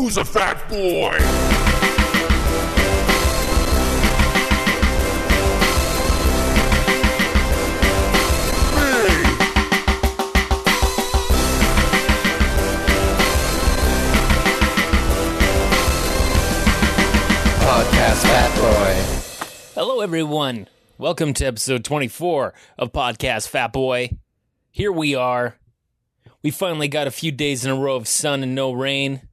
Who's a fat boy? Me. Podcast Fat Boy. Hello, everyone. Welcome to episode 24 of Podcast Fat Boy. Here we are. We finally got a few days in a row of sun and no rain.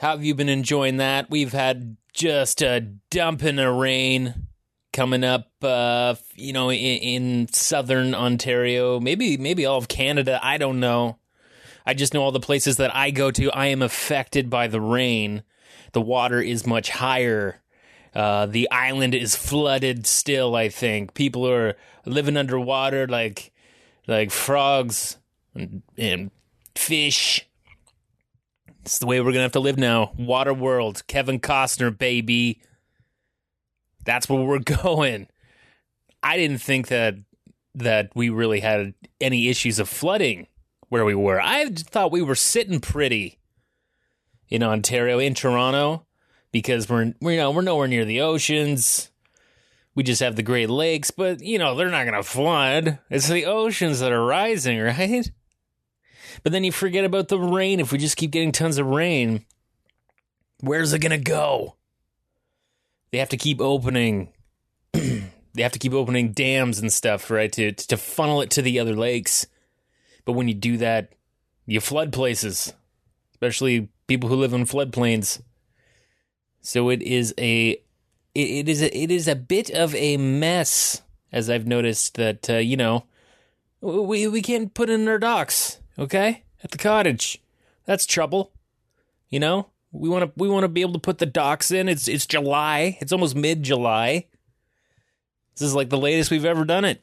How have you been enjoying that? We've had just a dumping of rain coming up, uh, you know, in, in southern Ontario, maybe maybe all of Canada. I don't know. I just know all the places that I go to. I am affected by the rain. The water is much higher. Uh, the island is flooded still. I think people are living underwater like like frogs and, and fish. It's the way we're gonna have to live now. Water world, Kevin Costner, baby. That's where we're going. I didn't think that that we really had any issues of flooding where we were. I thought we were sitting pretty in Ontario, in Toronto, because we're we you know we're nowhere near the oceans. We just have the Great Lakes, but you know they're not going to flood. It's the oceans that are rising, right? But then you forget about the rain. If we just keep getting tons of rain, where's it going to go? They have to keep opening. they have to keep opening dams and stuff, right, to to funnel it to the other lakes. But when you do that, you flood places, especially people who live in floodplains. So it is a it, it is a, it is a bit of a mess, as I've noticed that uh, you know we we can't put in our docks, okay, at the cottage. That's trouble, you know. We want to we want to be able to put the docks in. It's it's July. It's almost mid July. This is like the latest we've ever done it.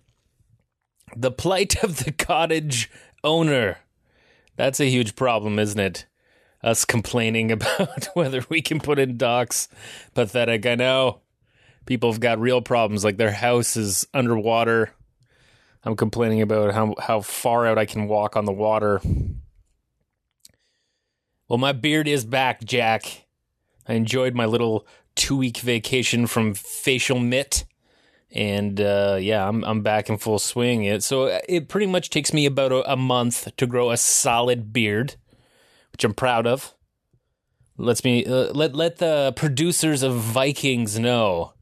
The plight of the cottage owner. That's a huge problem, isn't it? Us complaining about whether we can put in docks. Pathetic, I know. People have got real problems, like their house is underwater. I'm complaining about how, how far out I can walk on the water. Well, my beard is back, Jack. I enjoyed my little two week vacation from Facial Mitt. And uh, yeah, I'm I'm back in full swing. It so it pretty much takes me about a, a month to grow a solid beard, which I'm proud of. Let's me uh, let let the producers of Vikings know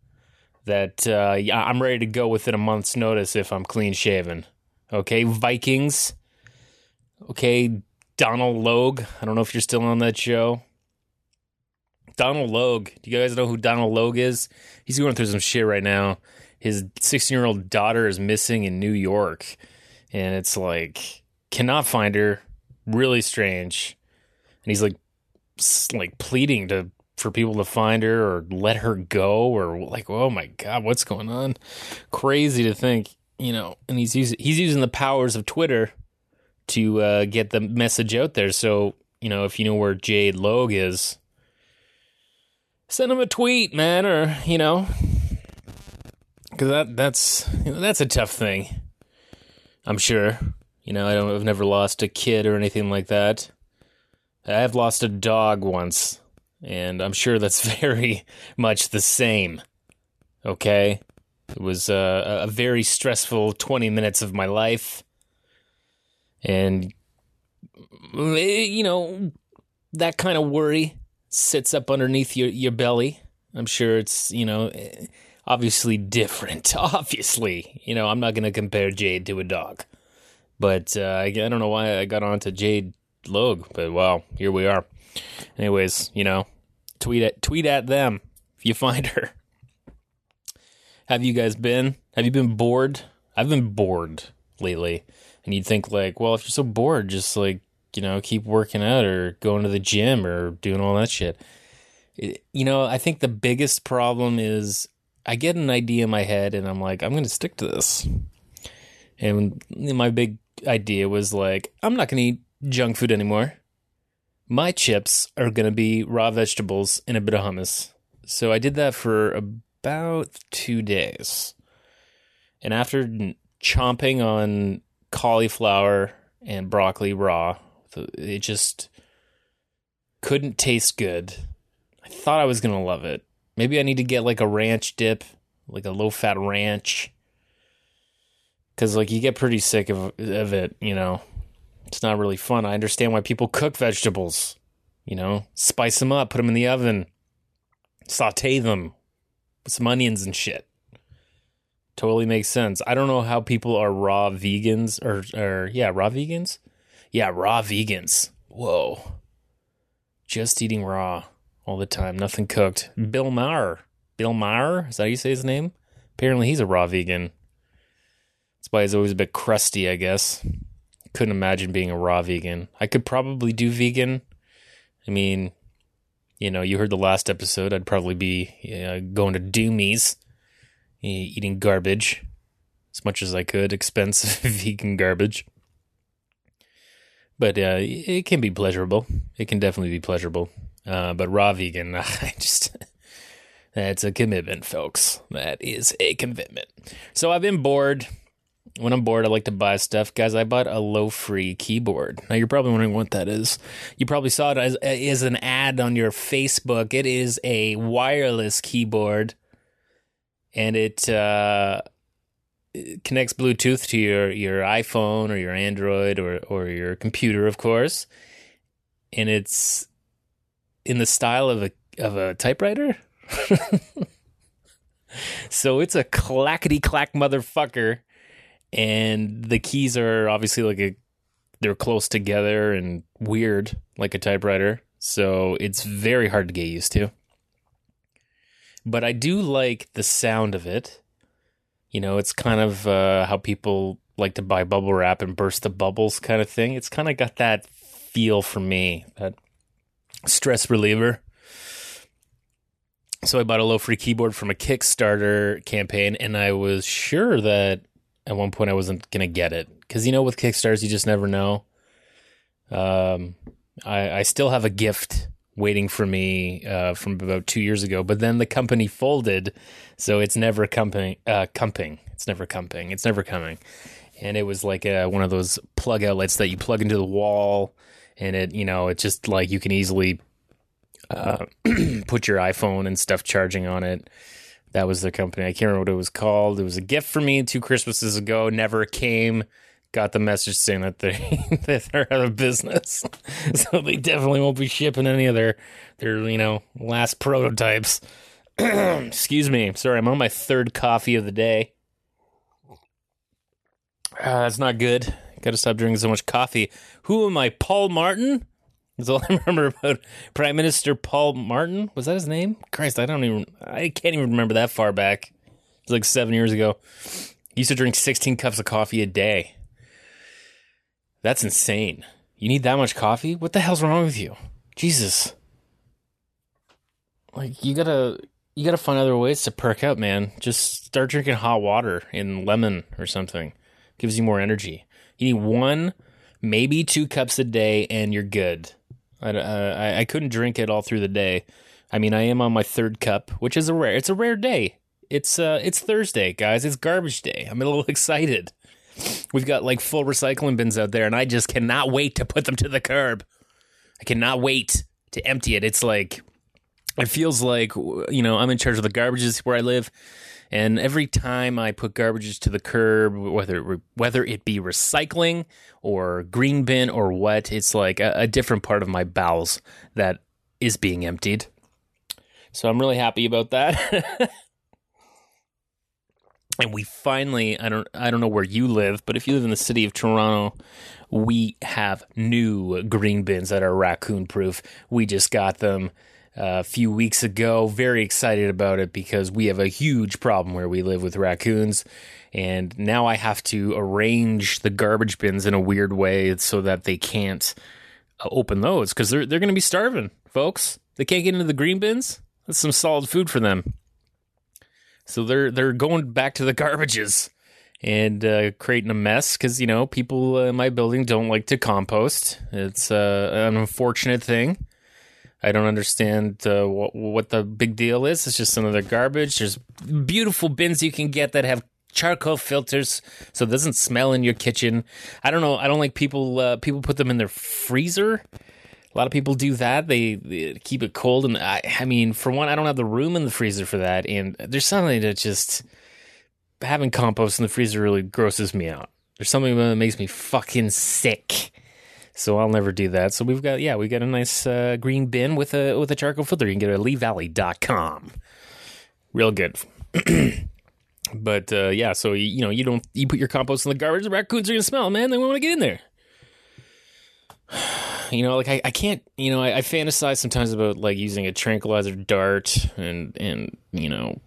that uh, I'm ready to go within a month's notice if I'm clean shaven. Okay, Vikings. Okay, Donald Logue. I don't know if you're still on that show. Donald Logue. Do you guys know who Donald Logue is? He's going through some shit right now. His 16 year old daughter is missing in New York. And it's like, cannot find her. Really strange. And he's like, like pleading to for people to find her or let her go or like, oh my god, what's going on? Crazy to think, you know. And he's using he's using the powers of Twitter to uh, get the message out there. So you know, if you know where Jade Logue is, send him a tweet, man, or you know, because that that's you know, that's a tough thing. I'm sure. You know, I don't. I've never lost a kid or anything like that. I've lost a dog once, and I'm sure that's very much the same. Okay, it was uh, a very stressful 20 minutes of my life, and eh, you know that kind of worry sits up underneath your your belly. I'm sure it's you know eh, obviously different. Obviously, you know I'm not going to compare Jade to a dog, but uh, I, I don't know why I got onto Jade Logue, but well, here we are. Anyways, you know, tweet at tweet at them if you find her. Have you guys been? Have you been bored? I've been bored lately. And you'd think like, well, if you're so bored, just like, you know, keep working out or going to the gym or doing all that shit. It, you know, I think the biggest problem is I get an idea in my head and I'm like, I'm going to stick to this. And my big idea was like, I'm not going to eat junk food anymore. My chips are going to be raw vegetables and a bit of hummus. So I did that for about two days. And after chomping on cauliflower and broccoli raw, it just couldn't taste good. I thought I was gonna love it. Maybe I need to get like a ranch dip, like a low fat ranch, because like you get pretty sick of of it. You know, it's not really fun. I understand why people cook vegetables. You know, spice them up, put them in the oven, saute them with some onions and shit. Totally makes sense. I don't know how people are raw vegans or or yeah, raw vegans. Yeah, raw vegans. Whoa. Just eating raw all the time, nothing cooked. Mm. Bill Maher. Bill Maher? Is that how you say his name? Apparently he's a raw vegan. That's why he's always a bit crusty, I guess. Couldn't imagine being a raw vegan. I could probably do vegan. I mean, you know, you heard the last episode. I'd probably be uh, going to Doomies, eating garbage as much as I could, expensive vegan garbage. But uh, it can be pleasurable. It can definitely be pleasurable. Uh, but raw vegan, I just. That's a commitment, folks. That is a commitment. So I've been bored. When I'm bored, I like to buy stuff. Guys, I bought a Lofree keyboard. Now, you're probably wondering what that is. You probably saw it as, as an ad on your Facebook. It is a wireless keyboard, and it, uh, it connects Bluetooth to your, your iPhone or your Android or, or your computer, of course. And it's in the style of a of a typewriter. so it's a clackety clack motherfucker, and the keys are obviously like a they're close together and weird like a typewriter. So it's very hard to get used to. But I do like the sound of it. You know, it's kind of uh, how people like to buy bubble wrap and burst the bubbles kind of thing. It's kind of got that feel for me, that stress reliever. So I bought a Lofree keyboard from a Kickstarter campaign, and I was sure that at one point I wasn't gonna get it because you know with Kickstarters you just never know. Um, I, I still have a gift waiting for me uh, from about two years ago, but then the company folded, so it's never coming. Uh, comping. It's never coming. It's never coming. And it was like a, one of those plug outlets that you plug into the wall, and it you know it's just like you can easily uh, put your iPhone and stuff charging on it. That was the company. I can't remember what it was called. It was a gift for me two Christmases ago. Never came. Got the message saying that they that they're out of business, so they definitely won't be shipping any of their their you know last prototypes. Excuse me. Sorry, I'm on my third coffee of the day. Uh, that's not good. Got to stop drinking so much coffee. Who am I, Paul Martin? That's all I remember about Prime Minister Paul Martin. Was that his name? Christ, I don't even. I can't even remember that far back. It was like seven years ago. He used to drink 16 cups of coffee a day. That's insane. You need that much coffee? What the hell's wrong with you? Jesus. Like you gotta you gotta find other ways to perk up, man. Just start drinking hot water and lemon or something. Gives you more energy. You need one, maybe two cups a day, and you're good. I, uh, I, I couldn't drink it all through the day. I mean, I am on my third cup, which is a rare. It's a rare day. It's uh, it's Thursday, guys. It's garbage day. I'm a little excited. We've got like full recycling bins out there, and I just cannot wait to put them to the curb. I cannot wait to empty it. It's like it feels like you know I'm in charge of the garbages where I live, and every time I put garbages to the curb, whether whether it be recycling or green bin or what, it's like a, a different part of my bowels that is being emptied. So I'm really happy about that. and we finally I don't I don't know where you live, but if you live in the city of Toronto, we have new green bins that are raccoon proof. We just got them a few weeks ago. Very excited about it because we have a huge problem where we live with raccoons. And now I have to arrange the garbage bins in a weird way so that they can't uh, open those because they're, they're going to be starving, folks. They can't get into the green bins. That's some solid food for them. So they're they're going back to the garbages and uh, creating a mess because you know people in my building don't like to compost. It's uh, an unfortunate thing. I don't understand uh, what, what the big deal is. It's just another garbage. There's beautiful bins you can get that have charcoal filters so it doesn't smell in your kitchen. I don't know. I don't like people uh, people put them in their freezer. A lot of people do that. They, they keep it cold, and I, I mean, for one, I don't have the room in the freezer for that, and there's something that just having compost in the freezer really grosses me out. There's something that makes me fucking sick. So I'll never do that. So we've got yeah, we got a nice uh, green bin with a with a charcoal filter. You can get it at leevalley.com. Real good. but uh, yeah, so you know, you don't you put your compost in the garbage, the raccoons are gonna smell, man. They want to get in there. You know, like I, I can't you know, I, I fantasize sometimes about like using a tranquilizer dart and and you know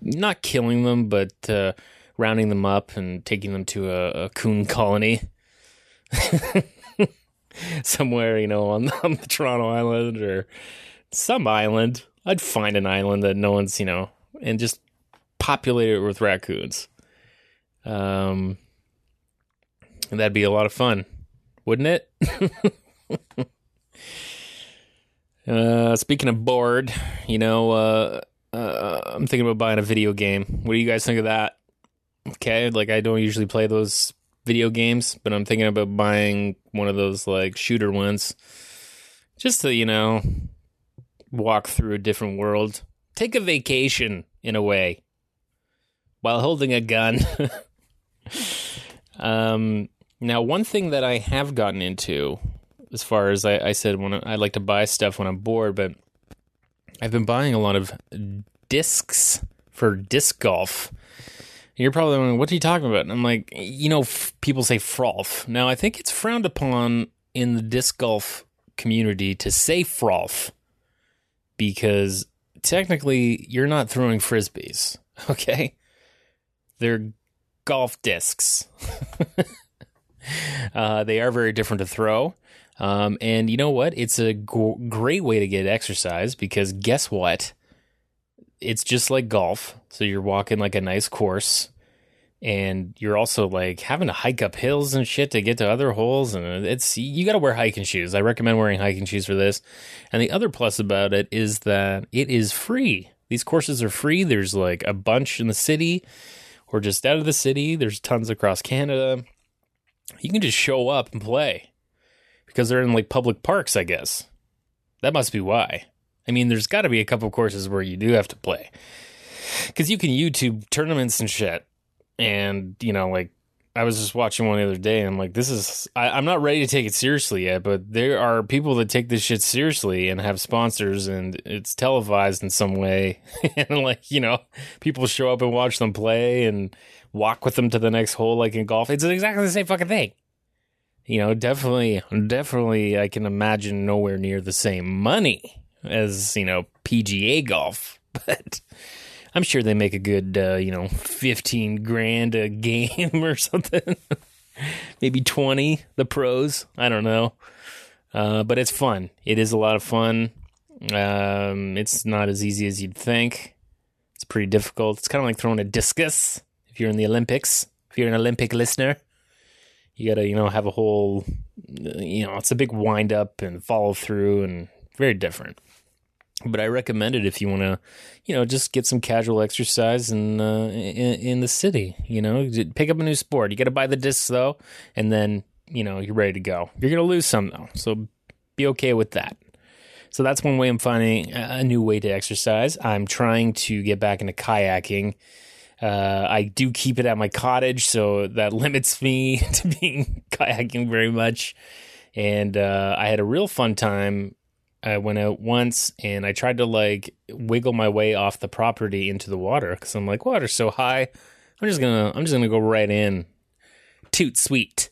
not killing them, but uh, rounding them up and taking them to a, a coon colony somewhere, you know, on, on the Toronto Island or some island. I'd find an island that no one's, you know, and just populate it with raccoons. Um, and that'd be a lot of fun, wouldn't it? uh, speaking of bored, you know, uh, uh, I'm thinking about buying a video game. What do you guys think of that? Okay, like I don't usually play those video games, but I'm thinking about buying one of those like shooter ones, just to you know walk through a different world, take a vacation in a way, while holding a gun. um, now, one thing that I have gotten into, as far as I, I said, when I, I like to buy stuff when I'm bored, but I've been buying a lot of discs for disc golf. You're probably wondering, what are you talking about? And I'm like, you know, f- people say froth. Now, I think it's frowned upon in the disc golf community to say froth because technically you're not throwing frisbees, okay? They're golf discs. uh, they are very different to throw. Um, and you know what? It's a g- great way to get exercise because guess what? It's just like golf. So you're walking like a nice course and you're also like having to hike up hills and shit to get to other holes and it's you got to wear hiking shoes. I recommend wearing hiking shoes for this. And the other plus about it is that it is free. These courses are free. There's like a bunch in the city or just out of the city. There's tons across Canada. You can just show up and play because they're in like public parks, I guess. That must be why. I mean, there's got to be a couple courses where you do have to play because you can YouTube tournaments and shit. And you know, like I was just watching one the other day, and I'm like, this is. I, I'm not ready to take it seriously yet, but there are people that take this shit seriously and have sponsors, and it's televised in some way, and like you know, people show up and watch them play and walk with them to the next hole, like in golf. It's exactly the same fucking thing you know, definitely, definitely, I can imagine nowhere near the same money as you know PGA golf, but I'm sure they make a good, uh, you know, fifteen grand a game or something, maybe twenty. The pros, I don't know, uh, but it's fun. It is a lot of fun. Um, it's not as easy as you'd think. It's pretty difficult. It's kind of like throwing a discus if you're in the Olympics. If you're an Olympic listener you gotta you know have a whole you know it's a big wind up and follow through and very different but i recommend it if you want to you know just get some casual exercise in, uh, in in the city you know? Pick up a new sport. You gotta buy the discs though and then you know you're ready to go. You're gonna lose some though so be okay with that. So that's one way i'm finding a new way to exercise. I'm trying to get back into kayaking. Uh, I do keep it at my cottage, so that limits me to being kayaking very much. And uh, I had a real fun time. I went out once and I tried to like wiggle my way off the property into the water because I'm like, water's so high. I'm just gonna, I'm just gonna go right in, toot sweet.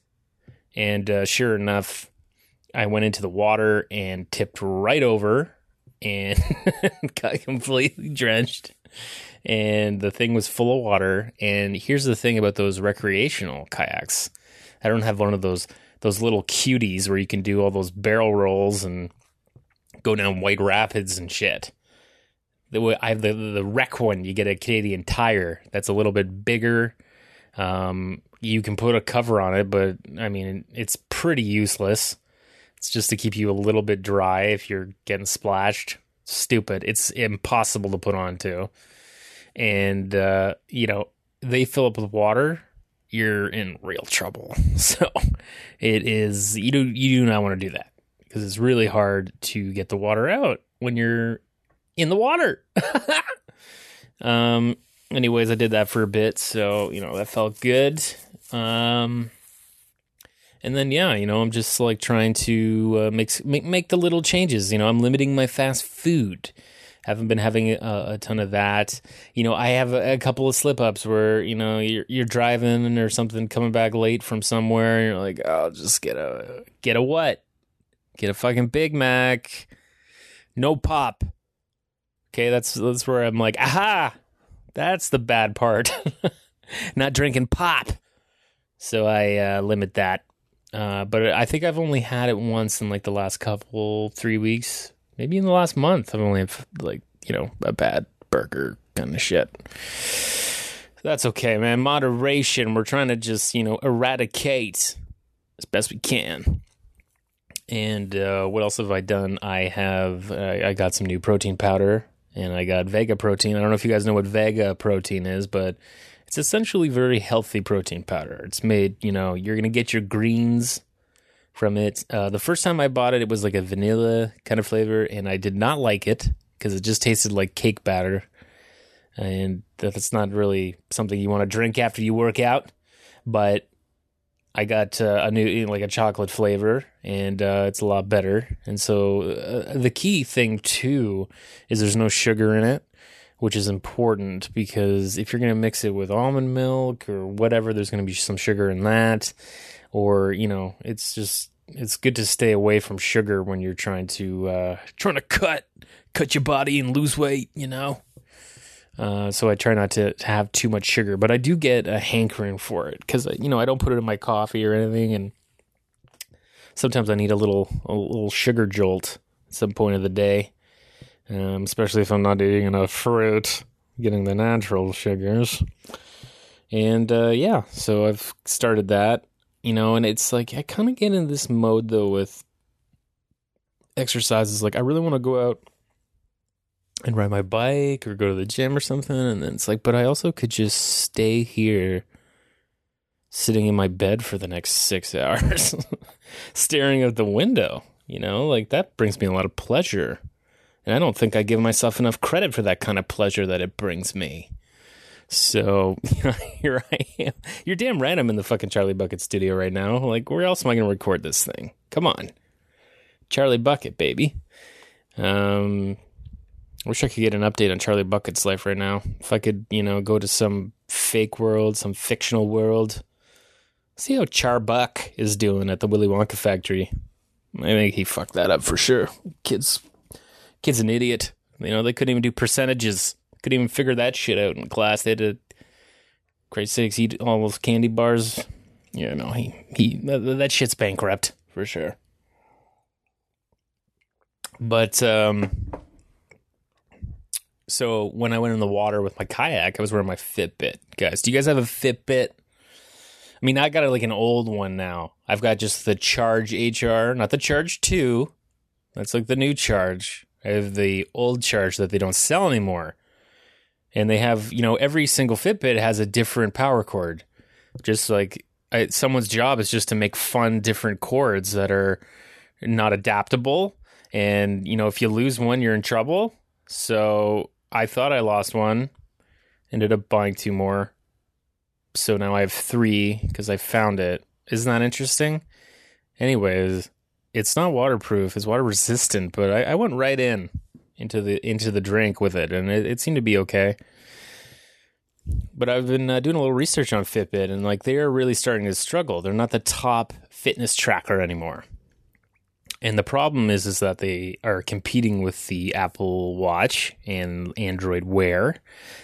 And uh, sure enough, I went into the water and tipped right over and got completely drenched and the thing was full of water. And here's the thing about those recreational kayaks: I don't have one of those those little cuties where you can do all those barrel rolls and go down White Rapids and shit. The I have the the rec one, you get a Canadian Tire that's a little bit bigger. Um, you can put a cover on it, but I mean it's pretty useless. It's just to keep you a little bit dry if you're getting splashed. Stupid. It's impossible to put on too and uh, you know they fill up with water, you're in real trouble. So it is you do you do not want to do that. Because it's really hard to get the water out when you're in the water. um, anyways, I did that for a bit, so you know that felt good. Um, and then yeah, you know, I'm just like trying to uh, make, make make the little changes. You know, I'm limiting my fast food. Haven't been having a, a ton of that. You know, I have a, a couple of slip ups where you know you're you're driving or something, coming back late from somewhere, and you're like, oh, just get a get a what? Get a fucking Big Mac, no pop. Okay, that's that's where I'm like, aha, that's the bad part. Not drinking pop. So I uh, limit that. Uh, but I think I've only had it once in like the last couple three weeks, maybe in the last month. I've only had like you know a bad burger kind of shit. That's okay, man. Moderation. We're trying to just you know eradicate as best we can. And uh, what else have I done? I have uh, I got some new protein powder, and I got Vega protein. I don't know if you guys know what Vega protein is, but it's essentially very healthy protein powder. It's made, you know, you're gonna get your greens from it. Uh, the first time I bought it, it was like a vanilla kind of flavor, and I did not like it because it just tasted like cake batter, and that's not really something you want to drink after you work out. But I got uh, a new like a chocolate flavor, and uh, it's a lot better. And so uh, the key thing too is there's no sugar in it which is important because if you're going to mix it with almond milk or whatever, there's going to be some sugar in that. Or, you know, it's just, it's good to stay away from sugar when you're trying to, uh, trying to cut, cut your body and lose weight, you know? Uh, so I try not to, to have too much sugar, but I do get a hankering for it because, you know, I don't put it in my coffee or anything. And sometimes I need a little, a little sugar jolt at some point of the day um, especially if I'm not eating enough fruit, getting the natural sugars. And uh, yeah, so I've started that, you know, and it's like I kind of get in this mode though with exercises. Like I really want to go out and ride my bike or go to the gym or something, and then it's like, but I also could just stay here sitting in my bed for the next six hours, staring out the window. You know, like that brings me a lot of pleasure. And I don't think I give myself enough credit for that kind of pleasure that it brings me. So here I am. You're damn right I'm in the fucking Charlie Bucket studio right now. Like, where else am I going to record this thing? Come on. Charlie Bucket, baby. Um, wish I could get an update on Charlie Bucket's life right now. If I could, you know, go to some fake world, some fictional world, see how Charbuck is doing at the Willy Wonka factory. I think he fucked that up for sure. Kids kid's an idiot. You know, they couldn't even do percentages. Couldn't even figure that shit out in class. They had to, grade six, eat all those candy bars. You know, he, he, that, that shit's bankrupt for sure. But, um, so when I went in the water with my kayak, I was wearing my Fitbit. Guys, do you guys have a Fitbit? I mean, I got like an old one now. I've got just the Charge HR, not the Charge 2. That's like the new Charge. I have the old charge that they don't sell anymore. And they have, you know, every single Fitbit has a different power cord. Just like I, someone's job is just to make fun different cords that are not adaptable. And, you know, if you lose one, you're in trouble. So I thought I lost one, ended up buying two more. So now I have three because I found it. Isn't that interesting? Anyways, it's not waterproof. It's water resistant, but I, I, went right in into the into the drink with it, and it, it seemed to be okay. But I've been uh, doing a little research on Fitbit, and like they are really starting to struggle. They're not the top fitness tracker anymore. And the problem is, is that they are competing with the Apple Watch and Android Wear,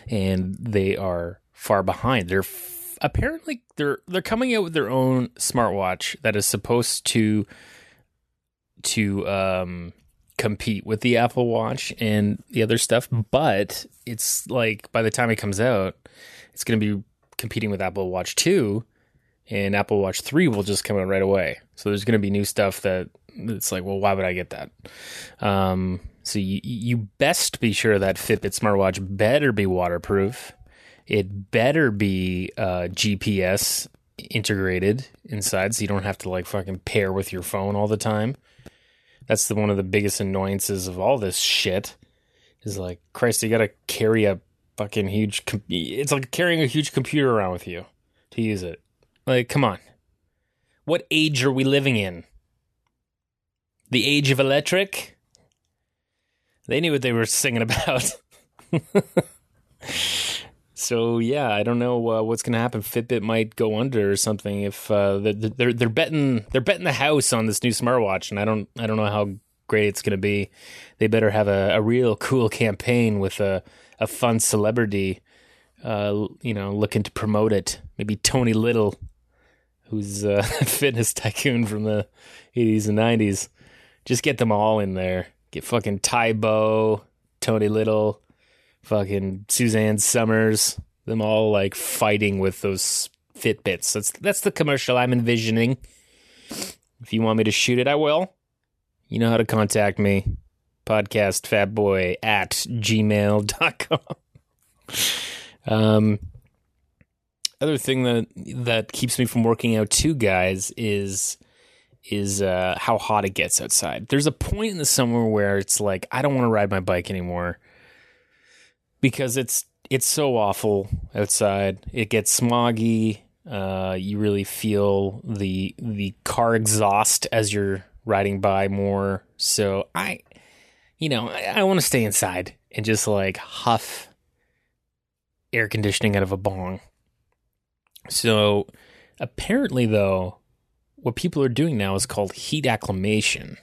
and they are far behind. They're f- apparently they're they're coming out with their own smartwatch that is supposed to to um, compete with the Apple Watch and the other stuff, but it's like by the time it comes out, it's going to be competing with Apple Watch 2 and Apple Watch 3 will just come out right away. So there's going to be new stuff that it's like, well, why would I get that? Um, so you, you best be sure that Fitbit smartwatch better be waterproof. It better be uh, GPS integrated inside so you don't have to like fucking pair with your phone all the time. That's the one of the biggest annoyances of all this shit. Is like, Christ, you got to carry a fucking huge. Com- it's like carrying a huge computer around with you to use it. Like, come on. What age are we living in? The age of electric? They knew what they were singing about. so yeah, I don't know uh, what's going to happen. Fitbit might go under or something if uh, they're they're betting they're betting the house on this new smartwatch, and I don't I don't know how great it's going to be. They better have a, a real cool campaign with a a fun celebrity, uh, you know, looking to promote it. Maybe Tony Little, who's a fitness tycoon from the eighties and nineties. Just get them all in there. Get fucking Tae Bo, Tony Little, fucking Suzanne Somers, them all like fighting with those Fitbits. That's that's the commercial I'm envisioning. If you want me to shoot it, I will. You know how to contact me. Podcastfatboy at gmail.com. um other thing that that keeps me from working out too, guys, is is uh, how hot it gets outside. There's a point in the summer where it's like I don't want to ride my bike anymore because it's it's so awful outside. It gets smoggy. Uh, you really feel the the car exhaust as you're riding by more. So I, you know, I, I want to stay inside and just like huff air conditioning out of a bong. So apparently, though, what people are doing now is called heat acclimation.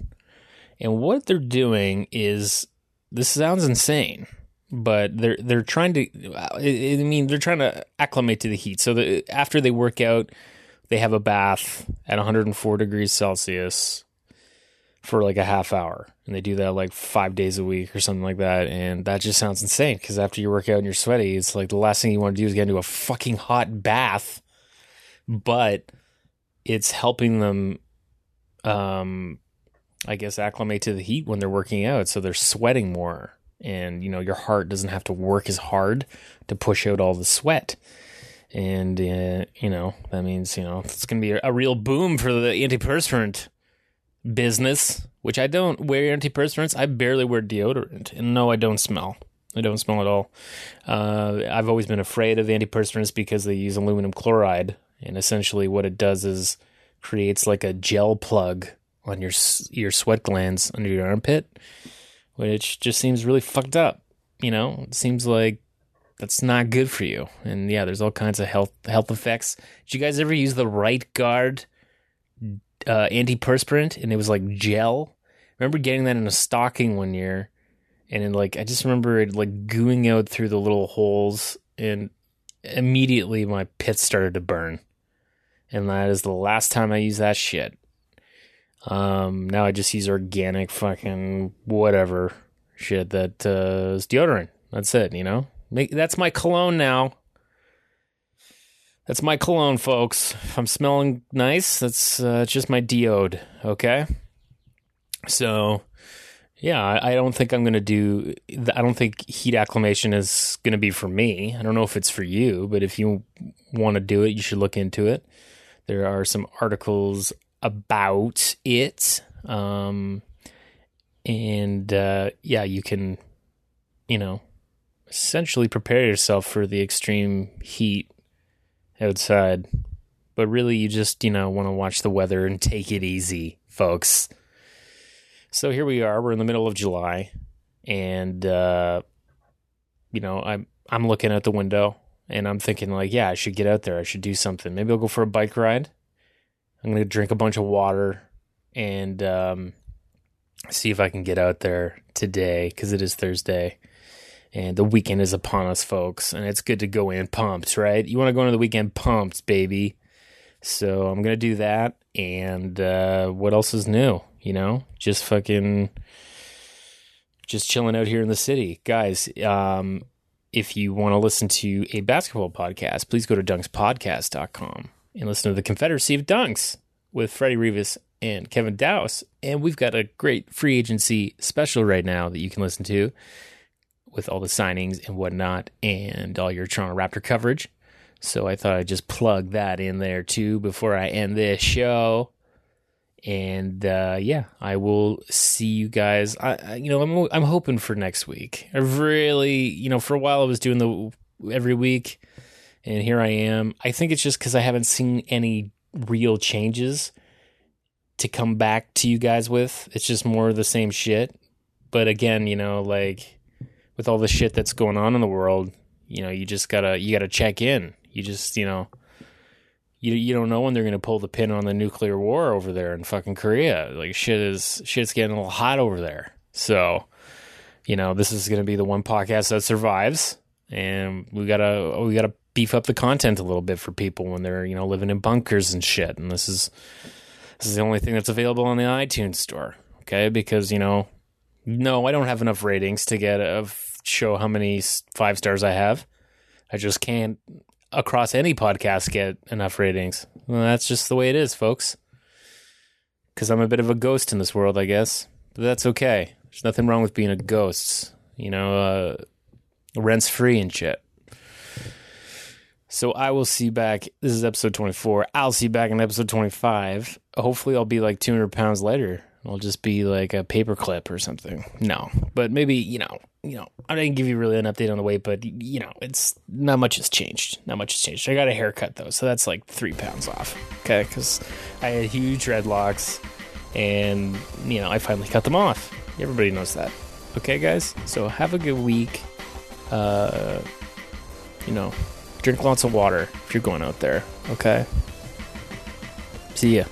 And what they're doing is this sounds insane, but they're they're trying to I mean they're trying to acclimate to the heat. So that after they work out, they have a bath at 104 degrees Celsius for like a half hour and they do that like 5 days a week or something like that and that just sounds insane cuz after you work out and you're sweaty, it's like the last thing you want to do is get into a fucking hot bath. But it's helping them um I guess acclimate to the heat when they're working out. So they're sweating more and you know your heart doesn't have to work as hard to push out all the sweat. And uh, you know that means you know it's going to be a, a, real boom for the antiperspirant business which I don't wear antiperspirants. I barely wear deodorant and no I don't smell. I don't smell at all. Uh, I've always been afraid of antiperspirants because they use aluminum chloride and essentially what it does is creates like a gel plug on your your sweat glands under your armpit, which just seems really fucked up. You know, it seems like that's not good for you. And yeah, there's all kinds of health health effects. Did you guys ever use the Right Guard uh, antiperspirant and it was like gel? I remember getting that in a stocking one year, and then like I just remember it like gooing out through the little holes, and immediately my pits started to burn and that is the last time I use that shit. Um, now I just use organic fucking whatever shit that uh, is deodorant. That's it, you know. Make, that's my cologne now. That's my cologne, folks. If I'm smelling nice, that's uh, just my deode. Okay. So, yeah, I, I don't think I'm gonna do. I don't think heat acclimation is gonna be for me. I don't know if it's for you, but if you want to do it, you should look into it. There are some articles about it. Um, and uh, yeah, you can, you know, essentially prepare yourself for the extreme heat outside. But really, you just, you know, want to watch the weather and take it easy, folks. So here we are. We're in the middle of July. And, uh, you know, I'm, I'm looking out the window and I'm thinking like, yeah, I should get out there. I should do something. Maybe I'll go for a bike ride. I'm gonna drink a bunch of water and um, see if I can get out there today because it is Thursday and the weekend is upon us, folks. And it's good to go in pumped, right? You want to go into the weekend pumped, baby. So I'm gonna do that. And uh, what else is new? You know, just fucking, just chilling out here in the city, guys. Um, if you want to listen to a basketball podcast, please go to dunkspodcast.com and listen to the Confederacy of Dunks with Freddie Rivas and Kevin Dowse. And we've got a great free agency special right now that you can listen to with all the signings and whatnot and all your Toronto Raptor coverage. So I thought I'd just plug that in there too before I end this show. And uh, yeah, I will see you guys. I, I, you know, I'm I'm hoping for next week. I really, you know, for a while I was doing the every week, and here I am. I think it's just because I haven't seen any real changes to come back to you guys with. It's just more of the same shit. But again, you know, like with all the shit that's going on in the world, you know, you just gotta you gotta check in. You just, you know, you you don't know when they're gonna pull the pin on the nuclear war over there in fucking Korea. Like shit is shit's getting a little hot over there. So, you know, this is gonna be the one podcast that survives, and we gotta we gotta beef up the content a little bit for people when they're you know living in bunkers and shit. And this is this is the only thing that's available on the iTunes store. Okay, because you know, no, I don't have enough ratings to get a show how many five stars I have. I just can't across any podcast get enough ratings. Well, that's just the way it is, folks. Because I'm a bit of a ghost in this world, I guess. But that's okay. There's nothing wrong with being a ghost. You know, uh, rent's free and shit. So I will see back. This is episode 24. I'll see back in episode 25. Hopefully, I'll be like 200 pounds lighter. I'll just be like a paperclip or something. No, but maybe you know, you know, I didn't give you really an update on the weight, but you know, it's not much has changed. Not much has changed. I got a haircut though, so that's like three pounds off. Okay, because I had huge dreadlocks, and you know, I finally cut them off. Everybody knows that. Okay, guys. So have a good week. Uh, you know, drink lots of water if you're going out there. Okay. See ya.